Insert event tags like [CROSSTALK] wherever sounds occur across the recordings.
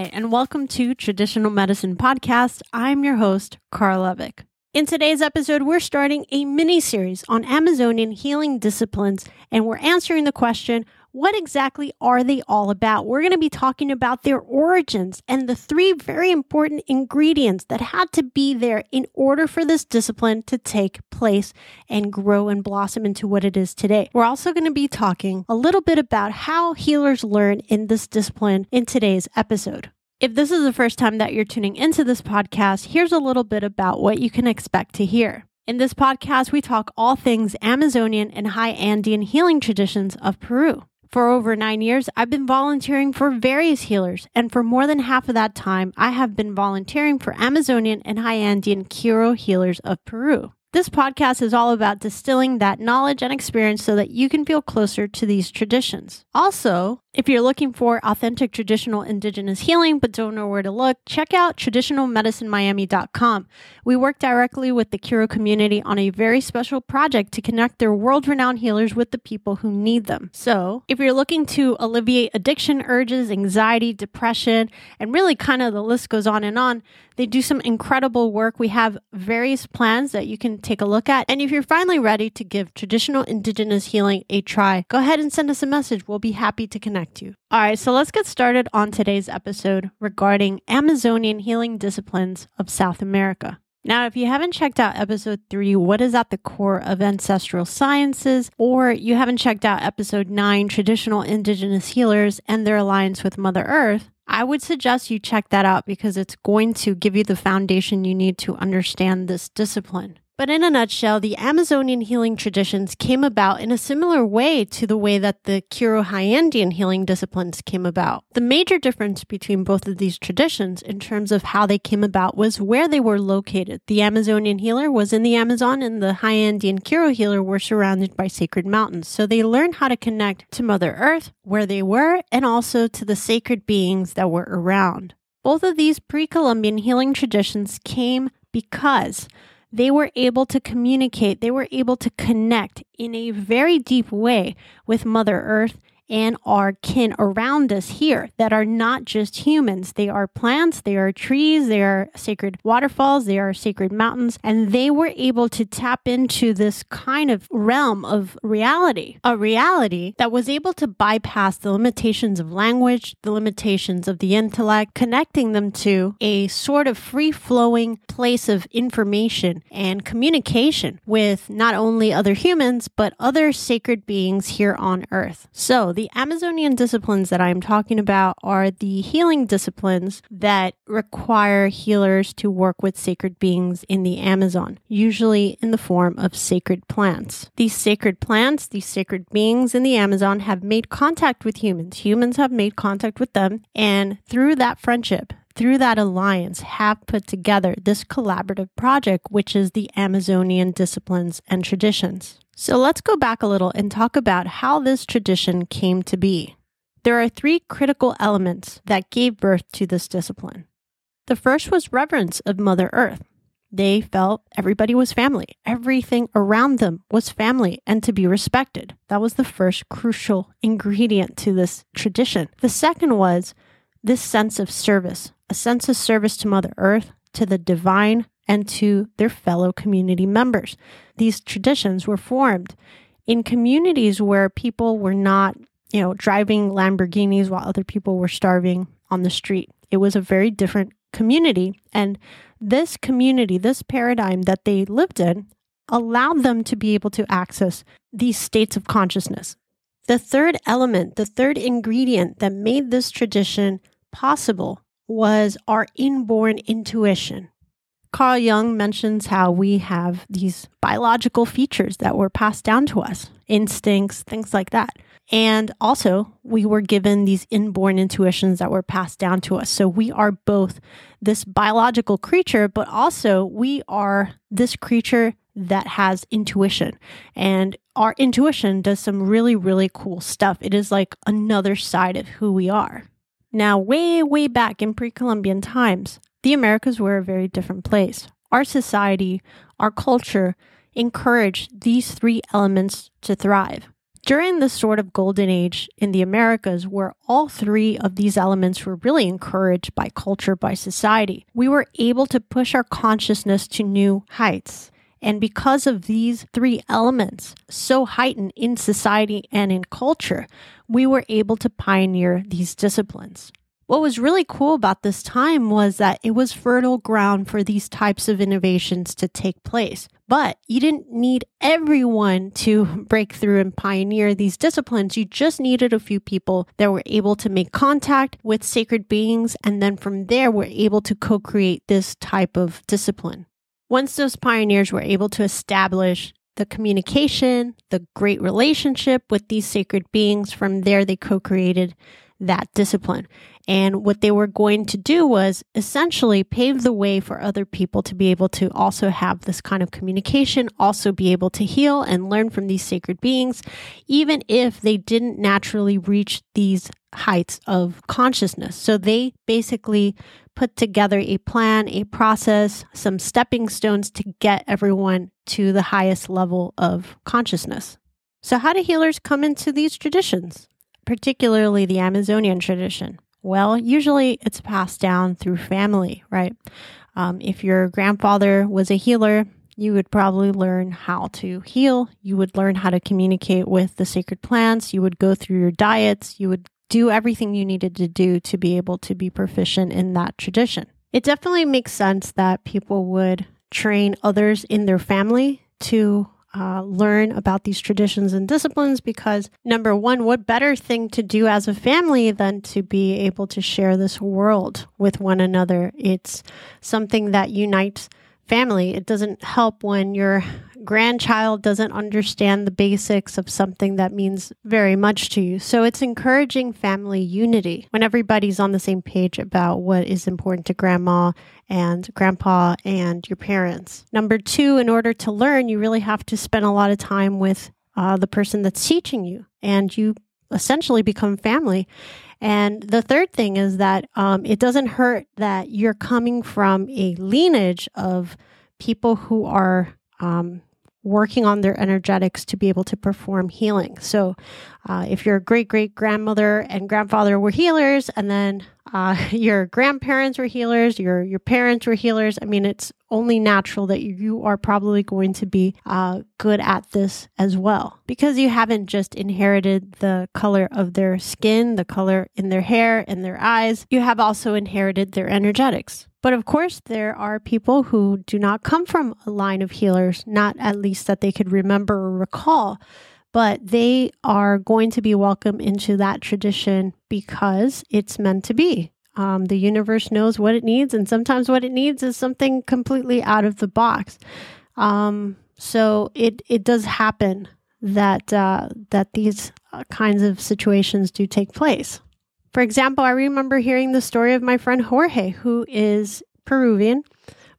Hi, and welcome to Traditional Medicine Podcast. I'm your host, Carl Levick. In today's episode, we're starting a mini series on Amazonian healing disciplines, and we're answering the question what exactly are they all about? We're going to be talking about their origins and the three very important ingredients that had to be there in order for this discipline to take place and grow and blossom into what it is today. We're also going to be talking a little bit about how healers learn in this discipline in today's episode. If this is the first time that you're tuning into this podcast, here's a little bit about what you can expect to hear. In this podcast, we talk all things Amazonian and high Andean healing traditions of Peru. For over nine years, I've been volunteering for various healers, and for more than half of that time, I have been volunteering for Amazonian and high Andean Q'ero healers of Peru. This podcast is all about distilling that knowledge and experience so that you can feel closer to these traditions. Also, if you're looking for authentic traditional indigenous healing but don't know where to look, check out traditionalmedicinemiami.com. We work directly with the Q'ero community on a very special project to connect their world renowned healers with the people who need them. So, if you're looking to alleviate addiction urges, anxiety, depression, and really kind of the list goes on and on, they do some incredible work. We have various plans that you can take a look at. And if you're finally ready to give traditional indigenous healing a try, go ahead and send us a message. We'll be happy to connect you. All right, so let's get started on today's episode regarding Amazonian healing disciplines of South America. Now, if you haven't checked out episode three, what is at the core of ancestral sciences, or you haven't checked out episode nine, traditional indigenous healers and their alliance with Mother Earth, I would suggest you check that out because it's going to give you the foundation you need to understand this discipline. But in a nutshell, the Amazonian healing traditions came about in a similar way to the way that the Q'ero High Andean healing disciplines came about. The major difference between both of these traditions in terms of how they came about was where they were located. The Amazonian healer was in the Amazon and the High Andean Q'ero healer were surrounded by sacred mountains. So they learned how to connect to Mother Earth, where they were, and also to the sacred beings that were around. Both of these pre-Columbian healing traditions came because they were able to communicate, they were able to connect in a very deep way with Mother Earth and our kin around us here that are not just humans. They are plants, they are trees, they are sacred waterfalls, they are sacred mountains, and they were able to tap into this kind of realm of reality, a reality that was able to bypass the limitations of language, the limitations of the intellect, connecting them to a sort of free flowing place of information and communication with not only other humans, but other sacred beings here on earth. So, the Amazonian disciplines that I'm talking about are the healing disciplines that require healers to work with sacred beings in the Amazon, usually in the form of sacred plants. These sacred plants, these sacred beings in the Amazon have made contact with humans. Humans have made contact with them, and through that friendship, through that alliance, have put together this collaborative project, which is the Amazonian disciplines and traditions. So let's go back a little and talk about how this tradition came to be. There are three critical elements that gave birth to this discipline. The first was reverence of Mother Earth. They felt everybody was family. Everything around them was family and to be respected. That was the first crucial ingredient to this tradition. The second was this sense of service, a sense of service to Mother Earth, to the divine, and to their fellow community members. These traditions were formed in communities where people were not, you know, driving Lamborghinis while other people were starving on the street. It was a very different community. And this community, this paradigm that they lived in, allowed them to be able to access these states of consciousness. The third element, the third ingredient that made this tradition possible was our inborn intuition. Carl Jung mentions how we have these biological features that were passed down to us, instincts, things like that. And also, we were given these inborn intuitions that were passed down to us. So we are both this biological creature, but also we are this creature that has intuition. And our intuition does some really, really cool stuff. It is like another side of who we are. Now, way, way back in pre Columbian times, the Americas were a very different place. Our society, our culture encouraged these three elements to thrive. During the sort of golden age in the Americas, where all three of these elements were really encouraged by culture, by society, we were able to push our consciousness to new heights. And because of these three elements, so heightened in society and in culture, we were able to pioneer these disciplines. What was really cool about this time was that it was fertile ground for these types of innovations to take place. But you didn't need everyone to [LAUGHS] break through and pioneer these disciplines. You just needed a few people that were able to make contact with sacred beings. And then from there, were able to co create this type of discipline. Once those pioneers were able to establish the communication, the great relationship with these sacred beings, from there they co created that discipline. And what they were going to do was essentially pave the way for other people to be able to also have this kind of communication, also be able to heal and learn from these sacred beings, even if they didn't naturally reach these heights of consciousness. So they basically put together a plan, a process, some stepping stones to get everyone to the highest level of consciousness. So, how do healers come into these traditions? particularly the Amazonian tradition? Well, usually it's passed down through family, right? Um, if your grandfather was a healer, you would probably learn how to heal. You would learn how to communicate with the sacred plants. You would go through your diets. You would do everything you needed to do to be able to be proficient in that tradition. It definitely makes sense that people would train others in their family to uh, learn about these traditions and disciplines because, number one, what better thing to do as a family than to be able to share this world with one another? It's something that unites family. It doesn't help when your grandchild doesn't understand the basics of something that means very much to you. So it's encouraging family unity when everybody's on the same page about what is important to grandma and grandpa and your parents. Number two, in order to learn, you really have to spend a lot of time with uh, the person that's teaching you, and you essentially become family. And the third thing is that um, it doesn't hurt that you're coming from a lineage of people who are um, working on their energetics to be able to perform healing. So, uh, if your great great grandmother and grandfather were healers, and then uh, [LAUGHS] your grandparents were healers, your your parents were healers, I mean, it's only natural that you are probably going to be uh, good at this as well because you haven't just inherited the color of their skin, the color in their hair, and their eyes. You have also inherited their energetics. But of course, there are people who do not come from a line of healers, not at least that they could remember or recall, but they are going to be welcome into that tradition because it's meant to be. Um, the universe knows what it needs, and sometimes what it needs is something completely out of the box. Um, so it it does happen that uh, that these uh, kinds of situations do take place. For example, I remember hearing the story of my friend Jorge, who is Peruvian,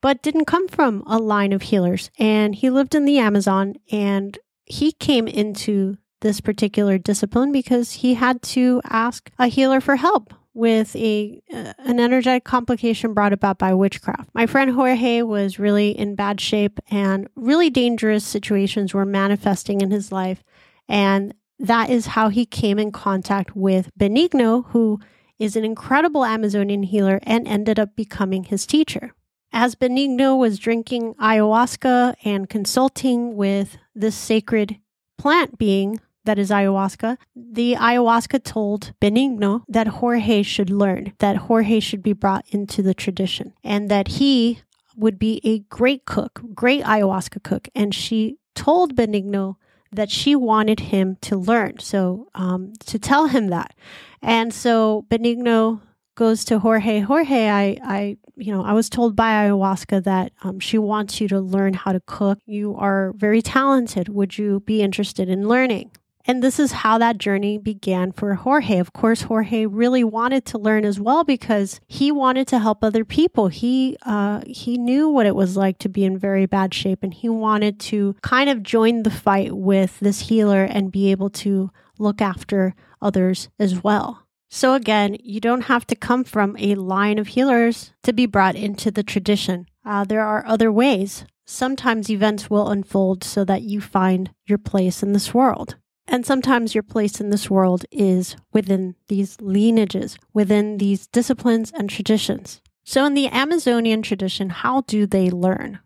but didn't come from a line of healers. And he lived in the Amazon and he came into this particular discipline because he had to ask a healer for help with a uh, an energetic complication brought about by witchcraft. My friend Jorge was really in bad shape and really dangerous situations were manifesting in his life and that is how he came in contact with Benigno, who is an incredible Amazonian healer and ended up becoming his teacher. As Benigno was drinking ayahuasca and consulting with this sacred plant being that is ayahuasca, the ayahuasca told Benigno that Jorge should learn, that Jorge should be brought into the tradition, and that he would be a great cook, great ayahuasca cook. And she told Benigno that she wanted him to learn. So, um, to tell him that. And so Benigno goes to Jorge. Jorge, I, I, you know, I was told by ayahuasca that um, she wants you to learn how to cook. You are very talented. Would you be interested in learning? And this is how that journey began for Jorge. Of course, Jorge really wanted to learn as well because he wanted to help other people. He uh, he knew what it was like to be in very bad shape, and he wanted to kind of join the fight with this healer and be able to look after others as well. So again, you don't have to come from a line of healers to be brought into the tradition. Uh, there are other ways. Sometimes events will unfold so that you find your place in this world. And sometimes your place in this world is within these lineages, within these disciplines and traditions. So, in the Amazonian tradition, how do they learn?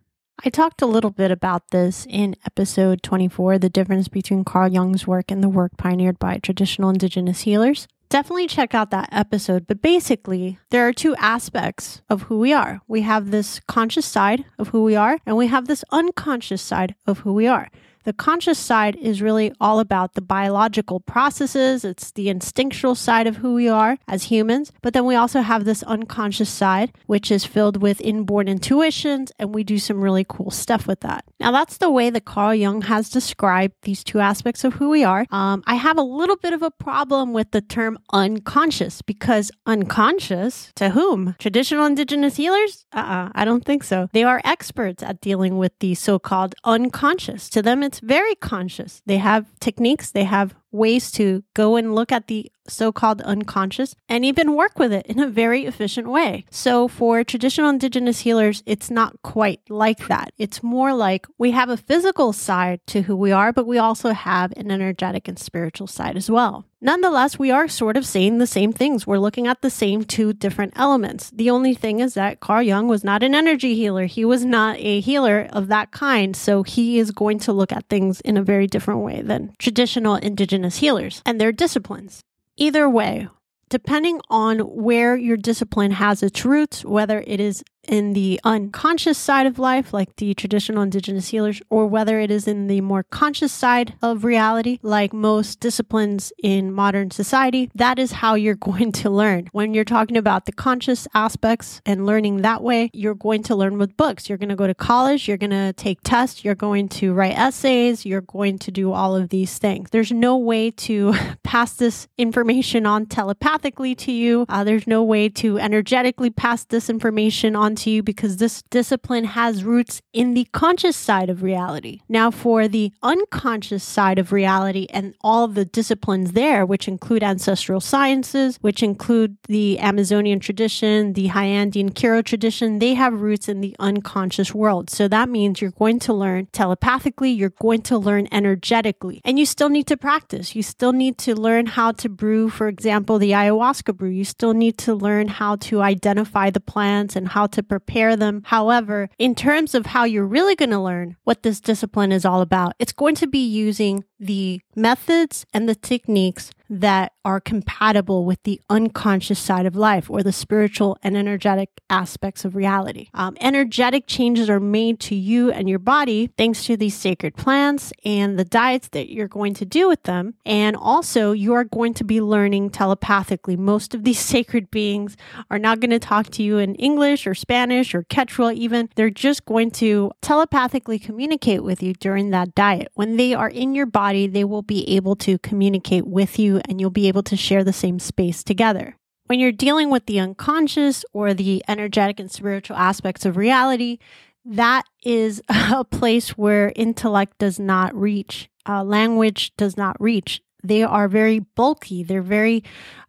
I talked a little bit about this in episode 24 the difference between Carl Jung's work and the work pioneered by traditional indigenous healers. Definitely check out that episode. But basically, there are two aspects of who we are. We have this conscious side of who we are, and we have this unconscious side of who we are. The conscious side is really all about the biological processes. It's the instinctual side of who we are as humans. But then we also have this unconscious side, which is filled with inborn intuitions, and we do some really cool stuff with that. Now, that's the way that Carl Jung has described these two aspects of who we are. Um, I have a little bit of a problem with the term unconscious because unconscious to whom? Traditional indigenous healers? Uh uh-uh, I don't think so. They are experts at dealing with the so called unconscious. To them, it's very conscious. They have techniques, they have ways to go and look at the so called unconscious and even work with it in a very efficient way. So, for traditional indigenous healers, it's not quite like that. It's more like we have a physical side to who we are, but we also have an energetic and spiritual side as well. Nonetheless, we are sort of saying the same things. We're looking at the same two different elements. The only thing is that Carl Jung was not an energy healer. He was not a healer of that kind. So he is going to look at things in a very different way than traditional indigenous healers and their disciplines. Either way, depending on where your discipline has its roots, whether it is in the unconscious side of life, like the traditional indigenous healers, or whether it is in the more conscious side of reality, like most disciplines in modern society, that is how you're [LAUGHS] going to learn. When you're talking about the conscious aspects and learning that way, you're going to learn with books. You're going to go to college, you're going to take tests, you're going to write essays, you're going to do all of these things. There's no way to [LAUGHS] pass this information on telepathically to you, uh, there's no way to energetically pass this information on to you because this discipline has roots in the conscious side of reality. Now, for the unconscious side of reality and all the disciplines there, which include ancestral sciences, which include the Amazonian tradition, the High Andean Q'ero tradition, they have roots in the unconscious world. So that means you're going to learn telepathically, you're going to learn energetically, and you still need to practice. You still need to learn how to brew, for example, the ayahuasca brew. You still need to learn how to identify the plants and how to to prepare them. However, in terms of how you're really going to learn what this discipline is all about, it's going to be using the methods and the techniques that are compatible with the unconscious side of life or the spiritual and energetic aspects of reality. Um, energetic changes are made to you and your body thanks to these sacred plants and the diets that you're going to do with them. And also, you are going to be learning telepathically. Most of these [LAUGHS] sacred beings are not going to talk to you in English or Spanish or Quechua, even. They're just going to telepathically communicate with you during that diet. When they are in your body, they will be able to communicate with you and you'll be able to share the same space together. When you're dealing with the unconscious or the energetic and spiritual aspects of reality, that is [LAUGHS] a place where intellect does not reach, uh, language does not reach. They are very bulky, they're very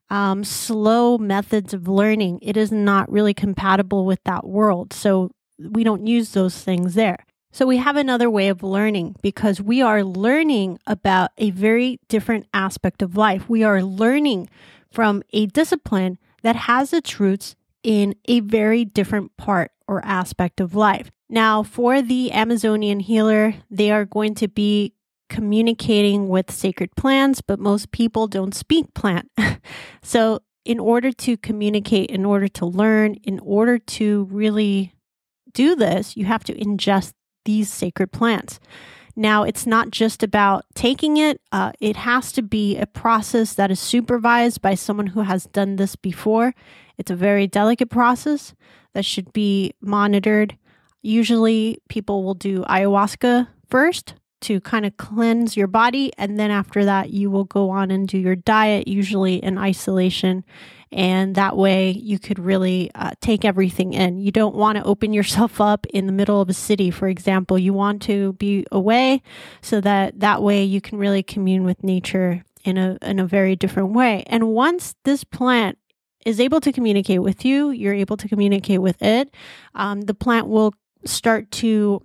um, slow methods of learning. It is not really compatible with that world. So we don't use those things there. So we have another way of learning because we are learning about a very different aspect of life. We are learning from a discipline that has its roots in a very different part or aspect of life. Now, for the Amazonian healer, they are going to be communicating with sacred plants, but most people don't speak plant. [LAUGHS] so, in order to communicate, in order to learn, in order to really do this, you have to ingest these sacred plants. Now, it's not just about taking it, uh, it has to be a process that is supervised by someone who has done this before. It's a very delicate process that should be monitored. Usually, people will do ayahuasca first to kind of cleanse your body. And then after that, you will go on and do your diet, usually in isolation. And that way you could really uh, take everything in. You don't want to open yourself up in the middle of a city, for example. You want to be away so that that way you can really commune with nature in a, in a very different way. And once this plant is able to communicate with you, you're able to communicate with it. Um, the plant will start to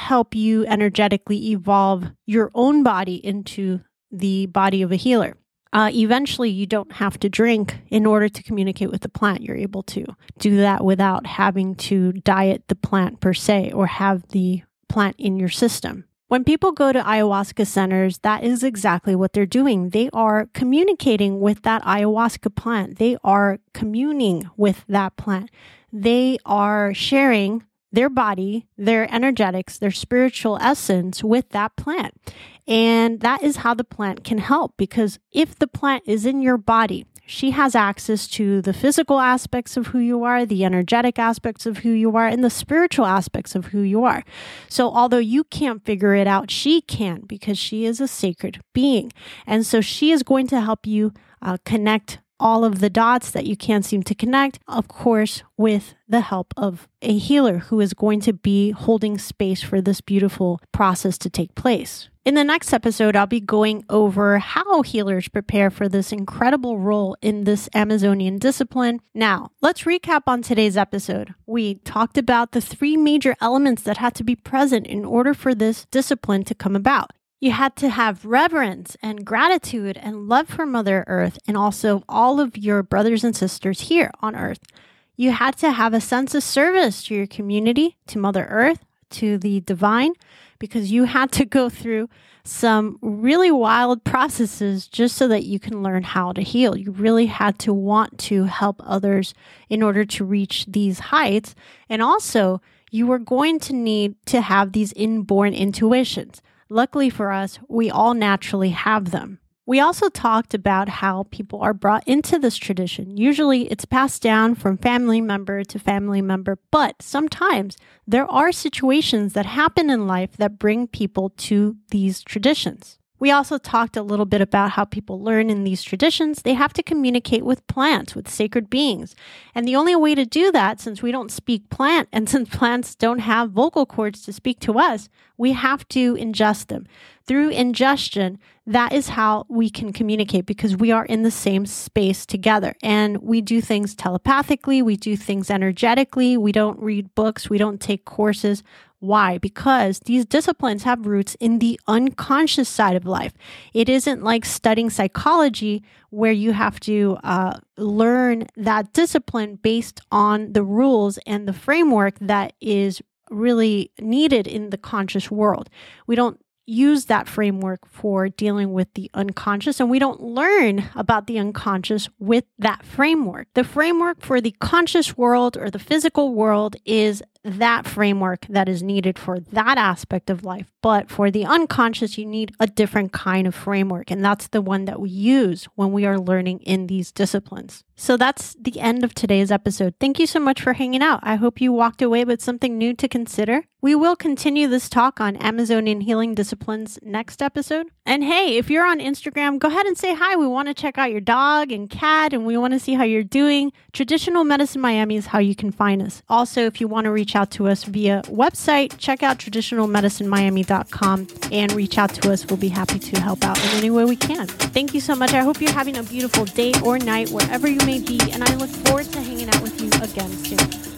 help you energetically evolve your own body into the body of a healer. Uh, eventually, you don't have to drink in order to communicate with the plant. You're able to do that without having to diet the plant per se or have the plant in your system. When people go to ayahuasca centers, that is exactly what they're doing. They are communicating with that ayahuasca plant. They are communing with that plant. They are sharing their body, their energetics, their spiritual essence with that plant. And that is how the plant can help because if the plant is in your body, she has access to the physical aspects of who you are, the energetic aspects of who you are, and the spiritual aspects of who you are. So, although you can't figure it out, she can because she is a sacred being. And so, she is going to help you uh, connect all of the dots that you can't seem to connect, of course, with the help of a healer who is going to be holding space for this beautiful process to take place. In the next episode, I'll be going over how healers prepare for this incredible role in this Amazonian discipline. Now, let's recap on today's episode. We talked about the three major elements that had to be present in order for this discipline to come about. You had to have reverence and gratitude and love for Mother Earth and also all of your brothers and sisters here on Earth. You had to have a sense of service to your community, to Mother Earth, to the divine, because you had to go through some really wild processes just so that you can learn how to heal. You really had to want to help others in order to reach these heights. And also, you were going to need to have these inborn intuitions. Luckily for us, we all naturally have them. We also talked about how people are brought into this tradition. Usually it's passed down from family member to family member, but sometimes there are situations that happen in life that bring people to these traditions. We also talked a little bit about how people learn in these traditions. They have to communicate with plants, with sacred beings. And the only way to do that, since we don't speak plant [LAUGHS] and since plants don't have vocal cords to speak to us, we have to ingest them. Through ingestion, that is how we can communicate because we are in the same space together and we do things telepathically, we do things energetically, we don't read books, we don't take courses. Why? Because these disciplines have roots in the unconscious side of life. It isn't like studying psychology where you have to uh, learn that discipline based on the rules and the framework that is really needed in the conscious world. We don't use that framework for dealing with the unconscious, and we don't learn about the unconscious with that framework. The framework for the conscious world or the physical world is that framework that is needed for that aspect of life. But for the unconscious, you need a different kind of framework. And that's the one that we use when we are learning in these disciplines. So that's the end of today's episode. Thank you so much for hanging out. I hope you walked away with something new to consider. We will continue this talk on Amazonian healing disciplines next episode. And hey, if you're on Instagram, go ahead and say hi. We want to check out your dog and cat, and we want to see how you're doing. Traditional Medicine Miami is how you can find us. Also, if you want to reach out to us via website, check out traditionalmedicinemiami.com and reach out to us. We'll be happy to help out in any way we can. Thank you so much. I hope you're having a beautiful day or night wherever you may be, and I look forward to hanging out with you again soon.